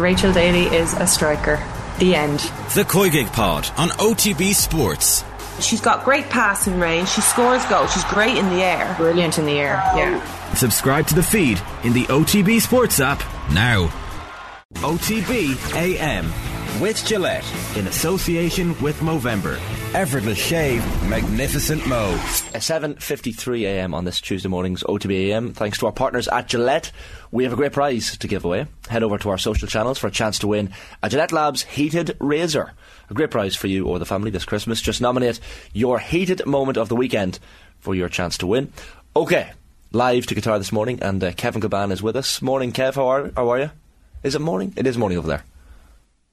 Rachel Daly is a striker. The end. The COYGIG Pod on OTB Sports. She's got great passing range. She scores goals. She's great in the air. Brilliant in the air. Yeah. Subscribe to the feed in the OTB Sports app now. OTB AM with Gillette in association with Movember. Effortless shave, magnificent mo. 7.53 a.m. on this Tuesday morning's OTB AM. Thanks to our partners at Gillette, we have a great prize to give away. Head over to our social channels for a chance to win a Gillette Labs heated razor. A great prize for you or the family this Christmas. Just nominate your heated moment of the weekend for your chance to win. Okay, live to Qatar this morning, and uh, Kevin Kilbane is with us. Morning, Kev. How are, how are you? Is it morning? It is morning over there.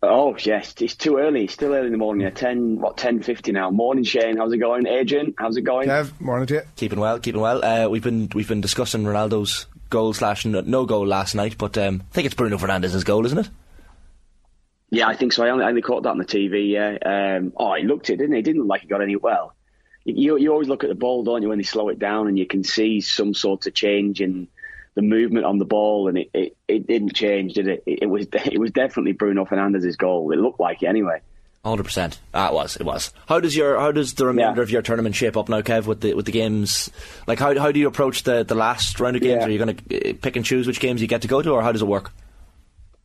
Oh yes, it's too early. It's still early in the morning. Yeah, ten, what ten fifty now? Morning, Shane. How's it going, Adrian? How's it going? Kev, morning to you. Keeping well, keeping well. Uh, we've been we've been discussing Ronaldo's goal slash no goal last night, but um, I think it's Bruno Fernandes's goal, isn't it? Yeah, I think so. I only, I only caught that on the TV. Yeah. Um, oh, he looked it, didn't he? He didn't look like he got any well. You you always look at the ball, don't you, when they slow it down, and you can see some sort of change in the movement on the ball, and it, it, it didn't change, did it? it? It was it was definitely Bruno Fernandes's goal. It looked like it anyway. Hundred percent. Ah, it was. It was. How does your How does the remainder Yeah. of your tournament shape up now, Kev? With the with the games, like how how do you approach the the last round of games? Yeah. Are you going to pick and choose which games you get to go to, or how does it work?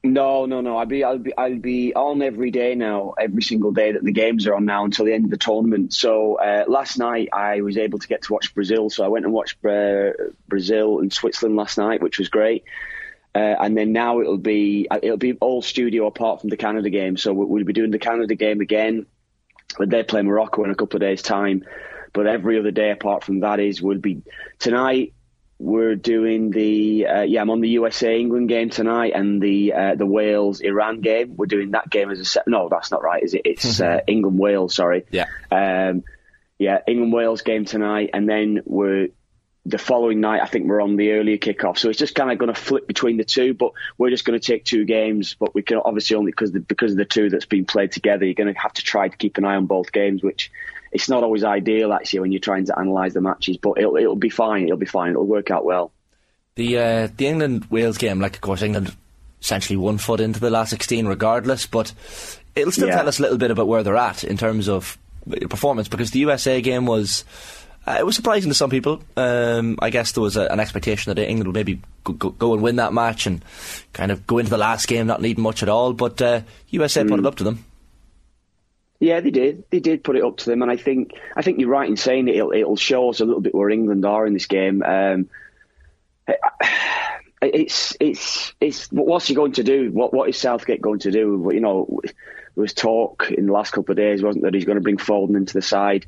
No, no, no. I'll be, I'll be, I'll be on every day now, every single day that the games are on now until the end of the tournament. So uh, last night I was able to get to watch Brazil, so I went and watched uh, Brazil and Switzerland last night, which was great. Uh, and then now it'll be, uh, it'll be all studio apart from the Canada game. So we- we'll be doing the Canada game again, but they play Morocco in a couple of days' time. But every other day apart from that is we'll be tonight we're doing the uh, yeah I'm on the USA England game tonight and the uh, the Wales Iran game. We're doing that game as a set. No, that's not right. Is it? It's uh, England Wales. Sorry. Yeah. Um, yeah, England Wales game tonight, and then we're the following night. I think we're on the earlier kickoff, so it's just kind of going to flip between the two. But we're just going to take two games, but we can obviously only because the, because of the two that's been played together. You're going to have to try to keep an eye on both games, which it's not always ideal actually when you're trying to analyse the matches. But it'll it'll be fine. It'll be fine. It'll work out well. The uh, the England Wales game, like of course England essentially one foot into the last sixteen, regardless. But it'll still Yeah. tell us a little bit about where they're at in terms of performance, because the USA game was. Uh, it was surprising to some people. Um, I guess there was a, an expectation that England would maybe go, go, go and win that match and kind of go into the last game not needing much at all. But uh, USA put it up to them. Yeah, they did. They did put it up to them, and I think I think you're right in saying that it'll, it'll show us a little bit where England are in this game. Um, it's it's it's what's he going to do? What what is Southgate going to do? You know, there was talk in the last couple of days, wasn't there? He's going to bring Foden into the side.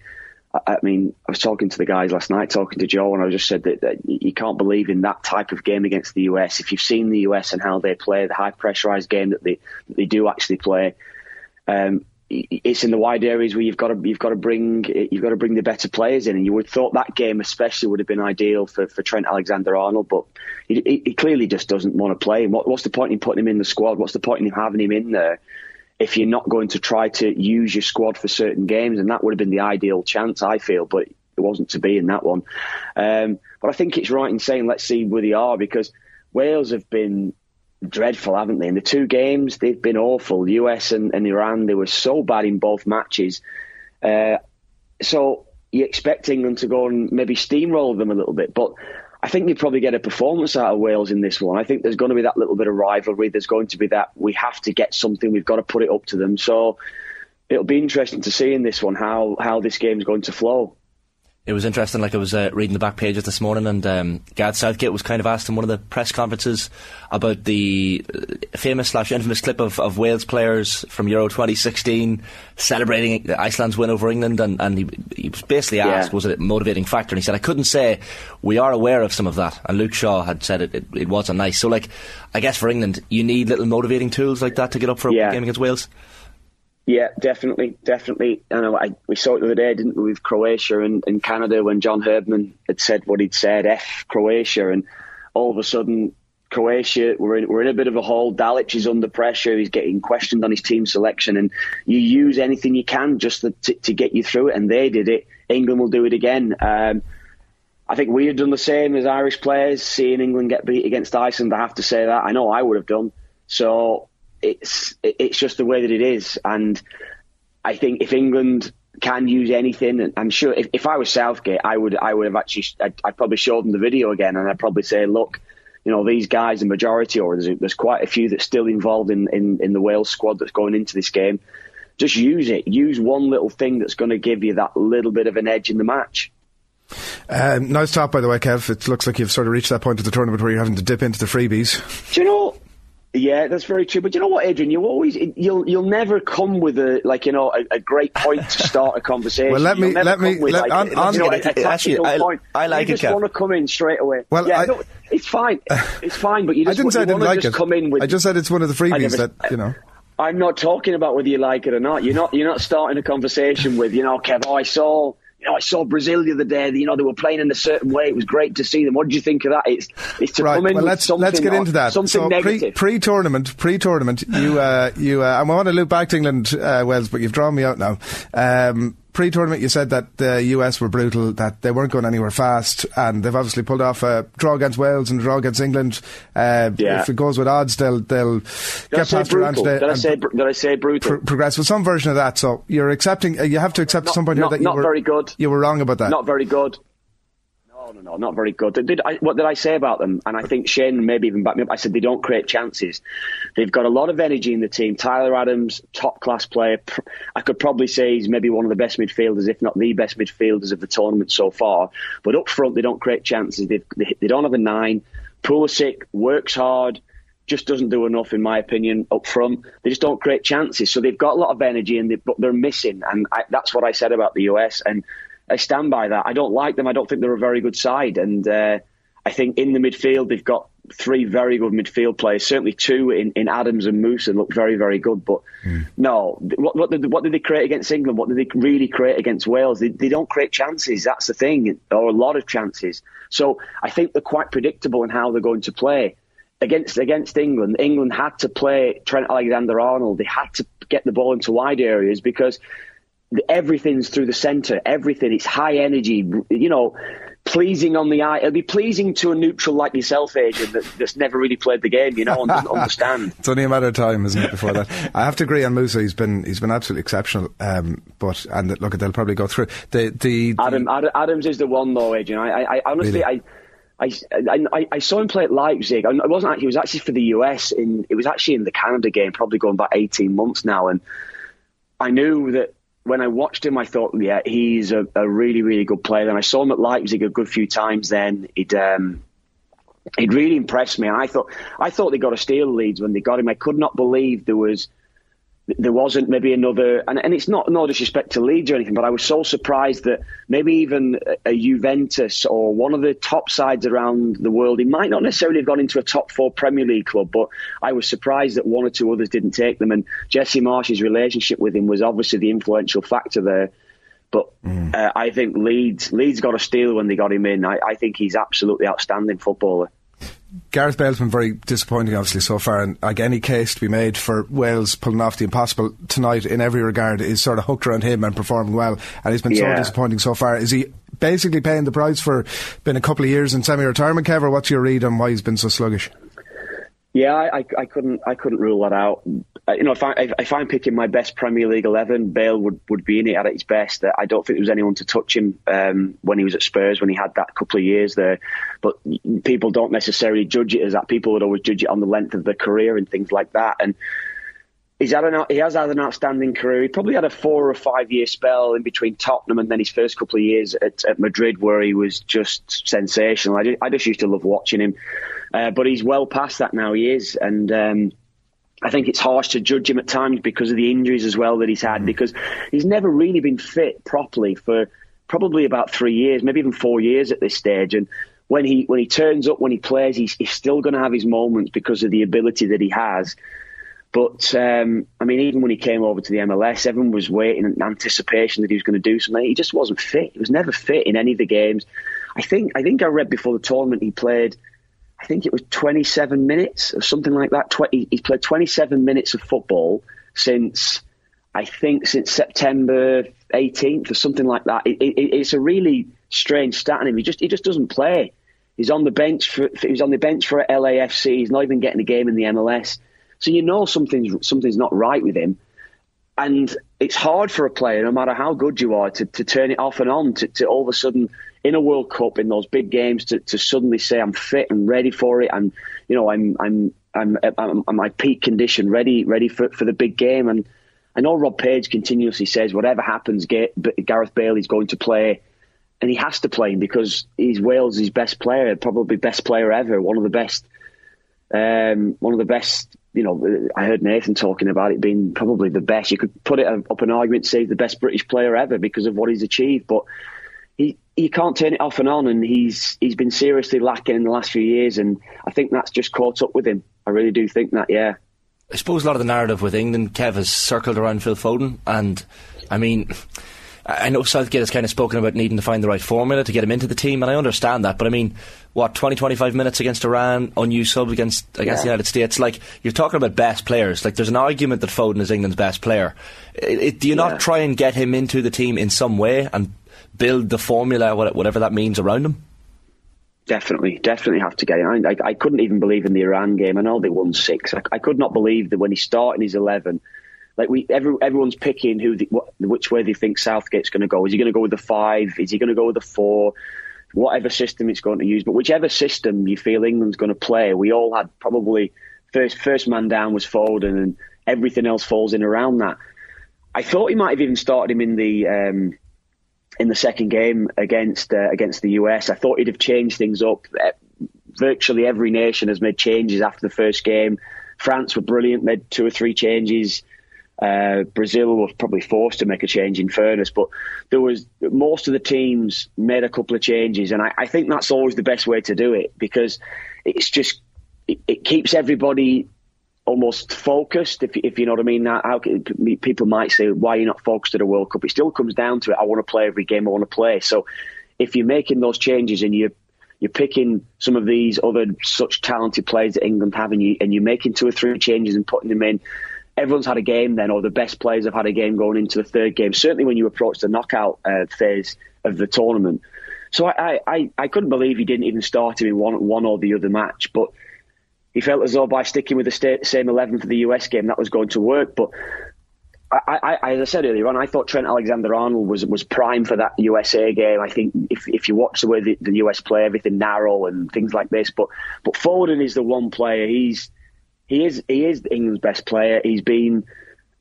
I, I mean, I was talking to the guys last night, talking to Joe, and I just said that, that you can't believe in that type of game against the US. If you've seen the US and how they play, the high pressurized game that they that they do actually play. Um, it's in the wide areas where you've got to you've got to bring you've got to bring the better players in, and you would have thought that game especially would have been ideal for, for Trent Alexander-Arnold, but he, he, clearly just doesn't want to play. What, what's the point in putting him in the squad? What's the point in having him in there if you're not going to try to use your squad for certain games? And that would have been the ideal chance, I feel, but it wasn't to be in that one. Um, but I think it's right in saying let's see where they are because Wales have been dreadful, haven't they? In the two games, they've been awful. US and, and Iran, they were so bad in both matches. Uh, so you expect England to go and maybe steamroll them a little bit, but I think they probably get a performance out of Wales in this one. I think there's going to be that little bit of rivalry. There's going to be that we have to get something. We've got to put it up to them. So it'll be interesting to see in this one how how this game's going to flow. It was interesting. Like I was uh, reading the back pages this morning, and um, Gareth Southgate was kind of asked in one of the press conferences about the uh, famous slash infamous clip of, of Wales players from Euro 2016 celebrating Iceland's win over England, and, and he, he was basically asked, Yeah. was it a motivating factor? And he said, I couldn't say. We are aware of some of that, and Luke Shaw had said it, it, it wasn't nice. So, like, I guess for England, you need little motivating tools like that to get up for a Yeah. game against Wales. Yeah, definitely, definitely. I know I, we saw it the other day, didn't we, with Croatia and, and Canada when John Herdman had said what he'd said, F Croatia, and all of a sudden Croatia, we're in, we're in a bit of a hole. Dalic is under pressure. He's getting questioned on his team selection, and you use anything you can just to, to, get you through it. And they did it. England will do it again. Um, I think we had done the same as Irish players, seeing England get beat against Iceland. I have to say that. I know I would have done. So it's it's just the way that it is, and I think if England can use anything, I'm sure if, if I was Southgate, I would I would have actually I'd, I'd probably show them the video again, and I'd probably say, look, you know, these guys, the majority, or there's, there's quite a few that's still involved in, in, in the Wales squad that's going into this game. Just use it. Use one little thing that's going to give you that little bit of an edge in the match. Um, nice top, by the way, Kev. It looks like you've sort of reached that point of the tournament where you're having to dip into the freebies. Do you know? Yeah, that's very true. But you know what, Adrian? You always you'll you'll never come with a like you know a, a great point to start a conversation. well, let me let me with, let, like, on, on, you know, a, a actually, I. I like you it. just want to come in straight away. Well, yeah, I- no, it's fine. It's fine. But you I just didn't say I didn't like just it. come in with. I just said it's one of the freebies never- that you know. I'm not talking about whether you like it or not. You're not. You're not starting a conversation with, you know, Kev. Oh, I saw. You know, I saw Brazil the other day. You know, they were playing in a certain way. It was great to see them. What did you think of that? It's it's to Right. come in Well, with let's something. let's get into that. Something so pre negative. pre tournament, pre tournament, you uh, you uh, I want to loop back to England, uh, Wales, but you've drawn me out now. Um, pre tournament, you said that the US were brutal, that they weren't going anywhere fast, and they've obviously pulled off a draw against Wales and a draw against England. Uh, Yeah. If it goes with odds, they'll they'll did get past Iran today. Did I say? Did I say brutal? pro- progress with some version of that. So you're accepting. Uh, you have to accept at some point here that you not were very good. You were wrong about that. Not very good. No, no, no, not very good. Did I, what did I say about them? And I think Shane maybe even backed me up. I said they don't create chances. They've got a lot of energy in the team. Tyler Adams, top class player. I could probably say he's maybe one of the best midfielders, if not the best midfielders of the tournament so far. But up front, they don't create chances. They've, they, they don't have a nine. Pulisic works hard just doesn't do enough, in my opinion, up front. They just don't create chances. So they've got a lot of energy, and they, but they're missing. And I, that's what I said about the US, and I stand by that. I don't like them. I don't think they're a very good side, and uh, I think in the midfield they've got three very good midfield players. Certainly two in, in Adams and Musah and look very very good. But no, what, what, did, what did they create against England? What did they really create against Wales? They, they don't create chances. That's the thing, or a lot of chances. So I think they're quite predictable in how they're going to play against against England, England had to play Trent Alexander Arnold. They had to get the ball into wide areas because everything's through the centre. Everything it's high energy. You know, pleasing on the eye. It'll be pleasing to a neutral like yourself, Adrian, that, that's never really played the game. You know, and doesn't understand. It's only a matter of time, isn't it? Before that, I have to agree on Musah. He's been he's been absolutely exceptional. Um, but and look, they'll probably go through the the. the Adam, Ad- Adams is the one though, Adrian. I, I, I honestly, Really? I, I, I, I saw him play at Leipzig. and It wasn't. actually- He was actually for the US. In it was actually in the Canada game, probably going back eighteen months now. And I knew that when I watched him, I thought, yeah, he's a, a really, really good player. And I saw him at Leipzig a good few times. Then he'd. Um, He'd really impressed me, and I thought I thought they got a steal Leeds when they got him. I could not believe there was there wasn't maybe another, and, and it's not no disrespect to Leeds or anything, but I was so surprised that maybe even a, Juventus or one of the top sides around the world, he might not necessarily have gone into a top four Premier League club, but I was surprised that one or two others didn't take them. And Jesse Marsch's relationship with him was obviously the influential factor there. But uh, I think Leeds Leeds got a steal when they got him in. I, I think he's absolutely outstanding footballer. Gareth Bale's been very disappointing, obviously, so far, and like any case to be made for Wales pulling off the impossible tonight in every regard is sort of hooked around him and performing well, and he's been so disappointing so far. Is he basically paying the price for been a couple of years in semi-retirement, Kev, or what's your read on why he's been so sluggish? Yeah, I, I, I couldn't I couldn't rule that out. You know, if I if, I'm picking my best Premier League eleven, Bale would, would be in it at its best. Uh, I don't think there was anyone to touch him um, when he was at Spurs when he had that couple of years there. But people don't necessarily judge it as that. People would always judge it on the length of their career and things like that. And he's had an he has had an outstanding career. He probably had a four or five year spell in between Tottenham and then his first couple of years at, at Madrid where he was just sensational. I just, I just used to love watching him. Uh, but he's well past that now. He is, and um, I think it's harsh to judge him at times because of the injuries as well that he's had. Because he's never really been fit properly for probably about three years, maybe even four years at this stage. And when he when he turns up, when he plays, he's, he's still going to have his moments because of the ability that he has. But um, I mean, even when he came over to the MLS, everyone was waiting in anticipation that he was going to do something. He just wasn't fit. He was never fit in any of the games. I think I think I read before the tournament he played. I think it was 27 minutes or something like that. Tw- he- he's played 27 minutes of football since I think since September 18th or something like that. It, it, it's a really strange stat on him. He just he just doesn't play. He's on the bench for he's on the bench for LAFC. He's not even getting a game in the MLS. So you know something's something's not right with him. And it's hard for a player, no matter how good you are, to, to turn it off and on, to, to all of a sudden in a World Cup in those big games to, to suddenly say I'm fit and ready for it, and you know I'm I'm I'm I'm, my peak condition, ready ready for for the big game. And I know Rob Page continuously says whatever happens, Gareth Bale's going to play, and he has to play because he's Wales' best player, probably best player ever, one of the best, um, one of the best you know, I heard Nathan talking about it being probably the best. You could put it up an argument, say the best British player ever because of what he's achieved. But he he can't turn it off and on, and he's he's been seriously lacking in the last few years, and I think that's just caught up with him. I really do think that, yeah. I suppose a lot of the narrative with England, Kev, has circled around Phil Foden, and I mean. I know Southgate has kind of spoken about needing to find the right formula to get him into the team, and I understand that. But I mean, what 20, 25 minutes against Iran, unused sub against against yeah. the United States? Like you're talking about best players. Like there's an argument that Foden is England's best player. It, it, do you yeah. not try and get him into the team in some way and build the formula, whatever that means, around them? Definitely, definitely have to get. I, I, couldn't even believe in the Iran game. I know they won six. I, I could not believe that when he started his eleven like we every, everyone's picking who the, what, which way they think Southgate's going to go. Is he going to go with the five? Is he going to go with the four? Whatever system it's going to use, but whichever system you feel England's going to play, we all had probably first first man down was Foden, and everything else falls in around that. I thought he might have even started him in the um, in the second game against uh, against the US. I thought he'd have changed things up. Uh, virtually every nation has made changes after the first game. France were brilliant, made two or three changes. Uh, Brazil was probably forced to make a change in fairness, but there was most of the teams made a couple of changes, and I, I think that's always the best way to do it because it's just it, it keeps everybody almost focused. If, if you know what I mean, how people might say, "Why are you not focused at a World Cup?" It still comes down to it. I want to play every game I want to play. So if you're making those changes and you you're picking some of these other such talented players that England have, and, you, and you're making two or three changes and putting them in everyone's had a game then, or the best players have had a game going into the third game. Certainly when you approach the knockout uh, phase of the tournament. So I, I, I couldn't believe he didn't even start him in one one or the other match, but he felt as though by sticking with the same eleven for the US game that was going to work. But I, I, as I said earlier on, I thought Trent Alexander-Arnold was was prime for that USA game. I think if if you watch the way the, the US play, everything narrow and things like this. But but Foden is the one player. He's he is he is England's best player. He's been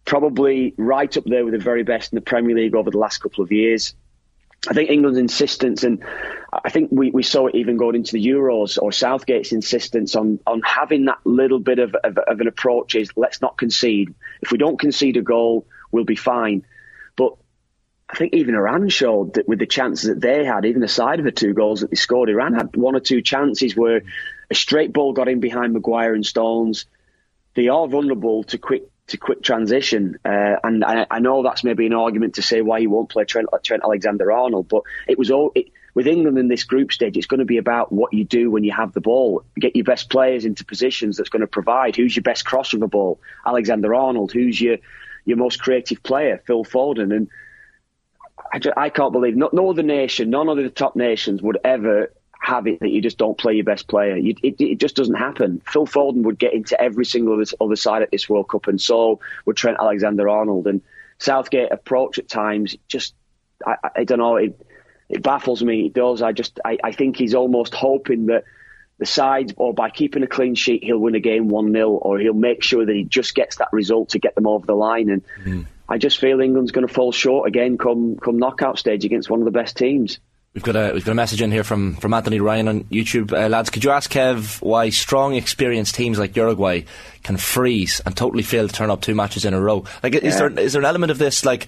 probably right up there with the very best in the Premier League over the last couple of years. I think England's insistence, and I think we, we saw it even going into the Euros, or Southgate's insistence on on having that little bit of, of, of an approach is let's not concede. If we don't concede a goal, we'll be fine. But I think even Iran showed that with the chances that they had, even aside of the two goals that they scored, Iran had one or two chances where a straight ball got in behind Maguire and Stones. They are vulnerable to quick to quick transition, uh, and I, I, know that's maybe an argument to say why he won't play Trent, Trent Alexander-Arnold. But it was all it, with England in this group stage. It's going to be about what you do when you have the ball. Get your best players into positions that's going to provide. Who's your best crossover ball? Alexander-Arnold. Who's your your most creative player? Phil Foden. And I, just, I can't believe no, no other nation, none of the top nations would ever have it that you just don't play your best player. You, it, it, just doesn't happen. Phil Foden would get into every single other side at this World Cup, and so would Trent Alexander-Arnold. And Southgate approach at times just, I, I don't know, it, it baffles me. It does. I just, I, I think he's almost hoping that the side, or by keeping a clean sheet, he'll win a game 1 0, or he'll make sure that he just gets that result to get them over the line. And mm. I just feel England's going to fall short again come, come knockout stage against one of the best teams. We've got a we've got a message in here from, from Anthony Ryan on YouTube. Uh, lads, could you ask Kev why strong, experienced teams like Uruguay can freeze and totally fail to turn up two matches in a row? Like, yeah. is there is there an element of this like?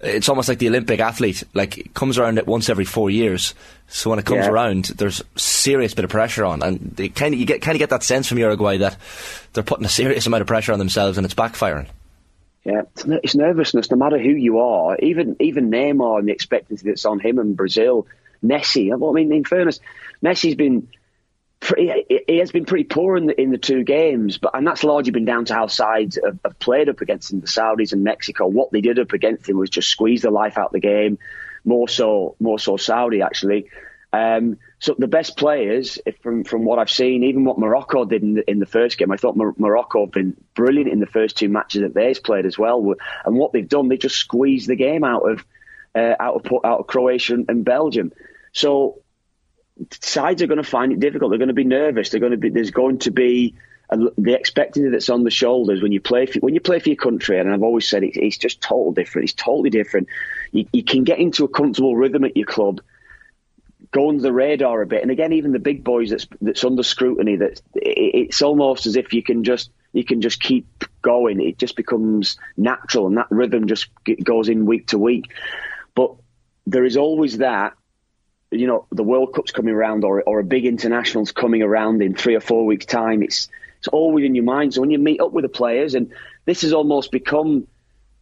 It's almost like the Olympic athlete. Like, it comes around it once every four years. So when it comes yeah. around, there's serious bit of pressure on, and kind of you get kind of get that sense from Uruguay that they're putting a serious amount of pressure on themselves, and it's backfiring. Yeah, it's nervousness. No matter who you are, even even Neymar and the expectancy that's on him and Brazil, Messi. I mean, in fairness, Messi's been pretty, he has been pretty poor in the in the two games, but and that's largely been down to how sides have, have played up against him. The Saudis and Mexico, what they did up against him was just squeeze the life out of the game. More so, more so Saudi actually. Um, so the best players, from from what I've seen, even what Morocco did in the, in the first game, I thought Mor- Morocco have been brilliant in the first two matches that they've played as well. And what they've done, they just squeezed the game out of uh, out of out of Croatia and Belgium. So sides are going to find it difficult. They're going to be nervous. They're going to be. There's going to be a, the expectancy that's on the shoulders when you play for, when you play for your country. And I've always said it, it's just totally different. It's totally different. You, you can get into a comfortable rhythm at your club, go under the radar a bit, and again, even the big boys that's that's under scrutiny. That it, it's almost as if you can just you can just keep going. It just becomes natural, and that rhythm just goes in week to week. But there is always that you know the World Cup's coming around or or a big international's coming around in three or four weeks' time. It's it's always in your mind. So when you meet up with the players, and this has almost become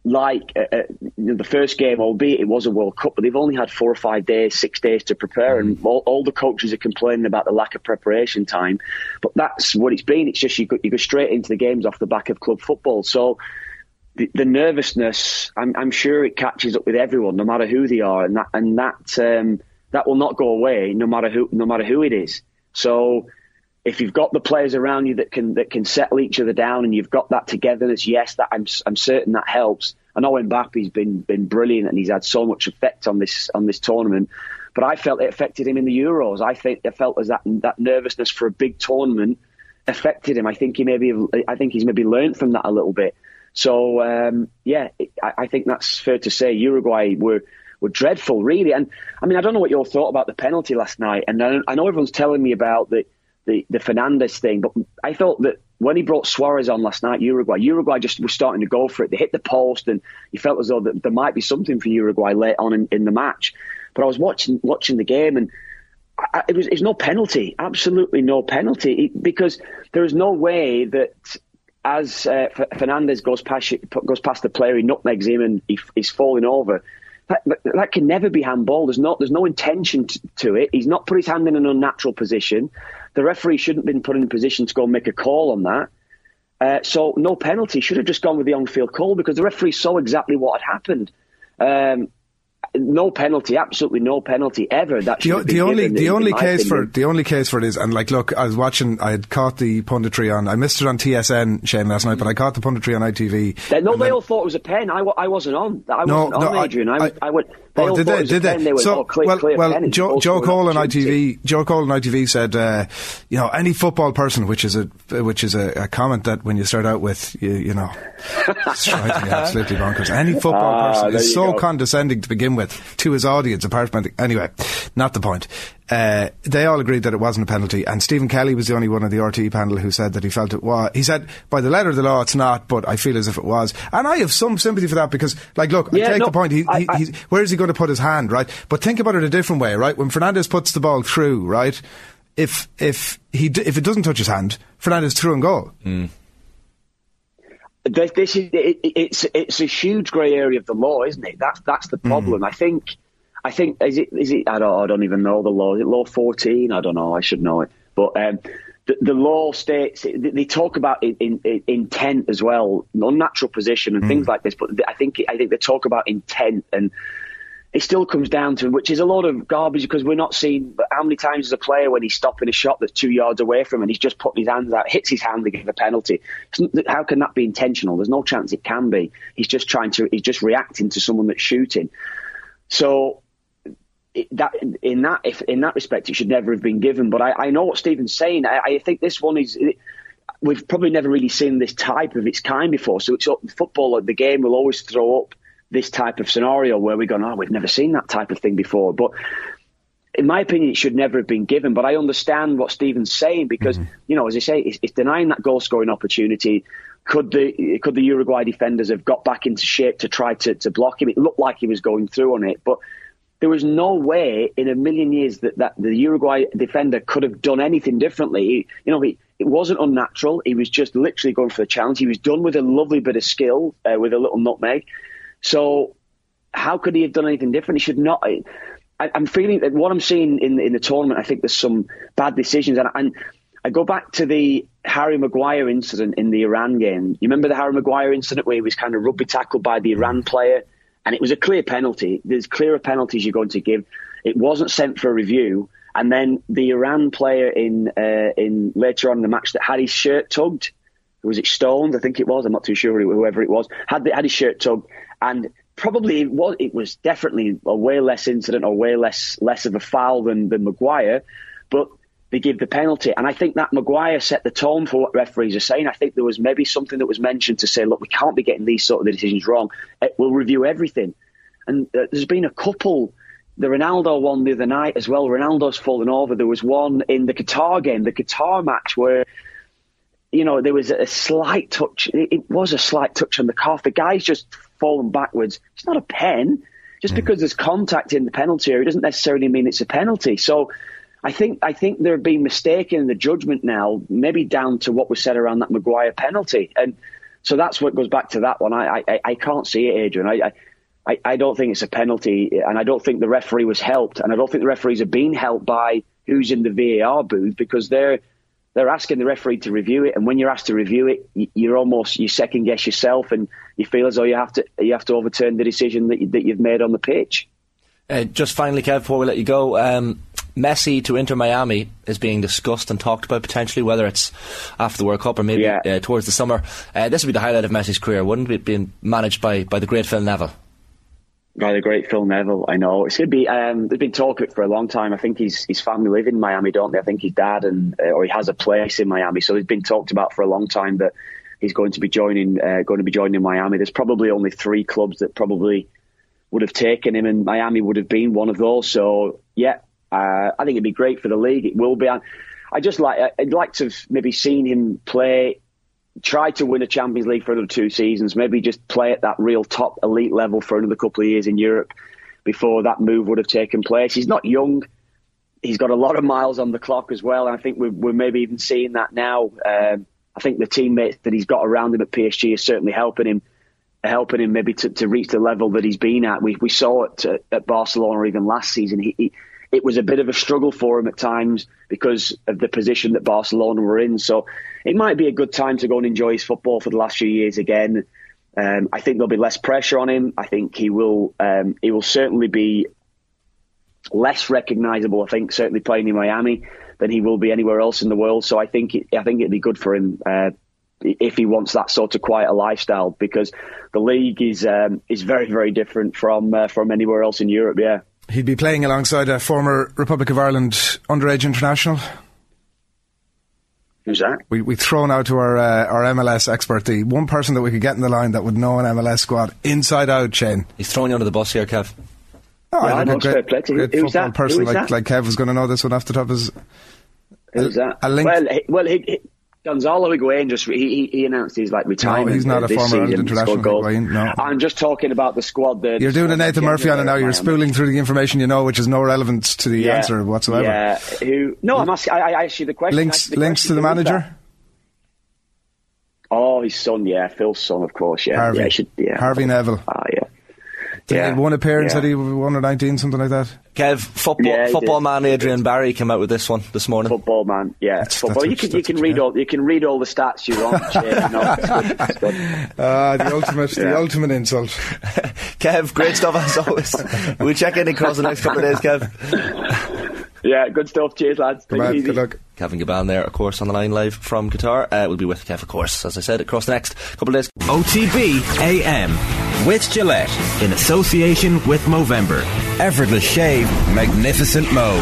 like uh, uh, the first game, albeit it was a World Cup, but they've only had four or five days, six days to prepare, and all, all, the coaches are complaining about the lack of preparation time. But that's what it's been. It's just you go, you go straight into the games off the back of club football. So the, the nervousness, I'm, I'm, sure it catches up with everyone, no matter who they are, and that and that um, that will not go away, no matter who no matter who it is. So if you've got the players around you that can that can settle each other down, and you've got that togetherness, yes, that I'm I'm certain that helps. I know Mbappe's been been brilliant, and he's had so much effect on this on this tournament. But I felt it affected him in the Euros. I think I felt as that that nervousness for a big tournament affected him. I think he maybe I think he's maybe learned from that a little bit. So um, yeah, I, I think that's fair to say. Uruguay were were dreadful, really. And I mean, I don't know what you all thought about the penalty last night. And I, I know everyone's telling me about the the, the Fernandes thing, but I thought that when he brought Suarez on last night, Uruguay, Uruguay just was starting to go for it. They hit the post, and you felt as though that there might be something for Uruguay late on in, in the match. But I was watching watching the game, and I, it was it's no penalty, absolutely no penalty, because there is no way that as uh, Fernandes goes past goes past the player, he nutmegs him, and he, he's falling over. That, that, can never be handball. There's no, there's no intention to, to, it. He's not put his hand in an unnatural position. The referee shouldn't have been put in a position to go and make a call on that. Uh, so no penalty. Should have just gone with the on-field call because the referee saw exactly what had happened. Um, no penalty, absolutely no penalty ever. That the, the only the only case opinion. for the only case for it is, and like, look, I was watching, I had caught the punditry on, I missed it on TSN Shane last night, but I caught the punditry on ITV. They, no, they then, all thought it was a pen. I, I wasn't on. I no, wasn't no, on, Adrian. I, I, I went. They oh, did they? Did they? they went, so, oh, clear, well, clear well, Joe, Joe Cole on ITV, Joe Cole on ITV said, uh, you know, any football person, which is a which is a, a comment that when you start out with, you, you know, it's absolutely bonkers. Any football ah, person is so go. condescending to begin with to his audience, apart from anyway, not the point. Uh, they all agreed that it wasn't a penalty, and Stephen Kelly was the only one of the RTE panel who said that he felt it was. He said, by the letter of the law, it's not, but I feel as if it was. And I have some sympathy for that because, like, look, yeah, I take no, the point. He, I, I, where is he going to put his hand, right? But think about it a different way, right? When Fernandes puts the ball through, right? If if he if it doesn't touch his hand, Fernandes through and goal. Mm. This, this is it, it's it's a huge grey area of the law, isn't it? That's that's the problem. Mm. I think I think is it is it I don't I don't even know the law. Is it law fourteen? I don't know. I should know it. But um, the, the, law states they talk about in, in, intent as well, unnatural position and mm. things like this. But I think I think they talk about intent and. It still comes down to, which is a lot of garbage because we're not seeing how many times as a player when he's stopping a shot that's two yards away from him and he's just putting his hands out, hits his hand, they give a penalty. How can that be intentional? There's no chance it can be. He's just trying to, he's just reacting to someone that's shooting. So that in that if in that respect it should never have been given. But I, I know what Stephen's saying. I, I think this one is. We've probably never really seen this type of its kind before. So it's football. The game will always throw up this type of scenario where we're go, "Oh, we've never seen that type of thing before." But in my opinion, it should never have been given. But I understand what Stephen's saying because, mm-hmm. you know, as I say, it's, it's denying that goal scoring opportunity. Could the could the Uruguay defenders have got back into shape to try to, to block him? It looked like he was going through on it, but there was no way in a million years that, that the Uruguay defender could have done anything differently. He, you know, he, it wasn't unnatural. He was just literally going for the challenge. He was done with a lovely bit of skill, uh, with a little nutmeg. So how could he have done anything different? He should not. I, am feeling that what I'm seeing in in the tournament. I think there's some bad decisions, and, and I go back to the Harry Maguire incident in the Iran game. You remember the Harry Maguire incident where he was kind of rugby tackled by the Iran player? and it was a clear penalty. There's clearer penalties you're going to give. It wasn't sent for review, And then the Iran player in uh, in later on in the match that had his shirt tugged, was it Stones? I think it was. I'm not too sure whoever it was had the, had his shirt tugged, and probably it was it was definitely a way less incident or way less less of a foul than than Maguire, but they give the penalty. And I think that Maguire set the tone for what referees are saying. I think there was maybe something that was mentioned to say, look, we can't be getting these sort of decisions wrong. Eh, we'll review everything. And uh, there's been a couple. The Ronaldo one the other night as well. Ronaldo's fallen over. There was one in the Qatar game, the Qatar match, where you know there was a slight touch. It was a slight touch on the calf. The guy's just fallen backwards. It's not a pen. Just mm. because there's contact in the penalty area doesn't necessarily mean it's a penalty. So I think I think they're being mistaken in the judgment now, maybe down to what was said around that Maguire penalty, and so that's what goes back to that one. I I, I can't see it, Adrian. I, I I don't think it's a penalty, and I don't think the referee was helped, and I don't think the referees are being helped by who's in the VAR booth because they're they're asking the referee to review it, and when you're asked to review it, you're almost you second guess yourself, and you feel as though you have to you have to overturn the decision that, you, that you've made on the pitch. Uh, just finally, Kev, before we let you go, um, Messi to Inter Miami is being discussed and talked about potentially, whether it's after the World Cup or maybe yeah. uh, towards the summer. Uh, this would be the highlight of Messi's career, wouldn't it? Being managed by, by the great Phil Neville. By the great Phil Neville, I know it's going to be. Um, there's been it for a long time. I think his his family live in Miami, don't they? I think his dad and uh, or he has a place in Miami, so it's been talked about for a long time that he's going to be joining uh, going to be joining Miami. There's probably only three clubs that probably would have taken him, and Miami would have been one of those. So yeah, uh, I think it'd be great for the league. It will be. I just like I'd like to have maybe seen him play, try to win a Champions League for another two seasons. Maybe just play at that real top elite level for another couple of years in Europe before that move would have taken place. He's not young. He's got a lot of miles on the clock as well, and I think we're, we're maybe even seeing that now. Um, I think the teammates that he's got around him at PSG is certainly helping him helping him maybe to, to reach the level that he's been at. We we saw it at, at Barcelona even last season. He, he, it was a bit of a struggle for him at times because of the position that Barcelona were in. So it might be a good time to go and enjoy his football for the last few years again. Um, I think there'll be less pressure on him. I think he will um, he will certainly be less recognisable. I think certainly playing in Miami than he will be anywhere else in the world. So I think it, I think it'd be good for him uh, if he wants that sort of quiet lifestyle because the league is um, is very very different from uh, from anywhere else in Europe. Yeah. He'd be playing alongside a former Republic of Ireland underage international. Who's that? We we thrown out to our uh, our MLS expert, the one person that we could get in the line that would know an MLS squad inside out. Shane, he's throwing you under the bus here, Kev. Oh, yeah, I know, great, great football that? person like, like Kev was going to know this one off the top of his. Who's that? A link. Well, he, well, he, he Gonzalo Higuain just he, he announced he's like retirement. No, he's not a former international Higuain. No, I'm just talking about the squad. That you're doing a Nathan Murphy on it now. You're spooling through the information you know, which is no relevance to the yeah, answer whatsoever. Yeah. Who? No, I'm asking. I, I asked you the question. Links the links question to the manager. Oh, his son. Yeah, Phil's son, of course. Yeah, Harvey. Yeah, should, yeah. Harvey Neville. Ah, uh, yeah. Yeah. One appearance yeah. that he won at 19, something like that. Kev, football, yeah, football man Adrian Barry came out with this one this morning. Football man, yeah. That's, football. That's you can you can read all you can read all the stats you want. Ah, the ultimate the ultimate insult. Kev, great stuff as always. we'll check in across the next couple of days, Kev. Yeah, good stuff. Cheers, lads. Good, man, good luck. Kevin Kilbane there, of course, on the line live from Qatar. Uh, we'll be with Kev, of course, as I said, across the next couple of days. OTB AM with Gillette in association with Movember. Effortless shave, magnificent mo.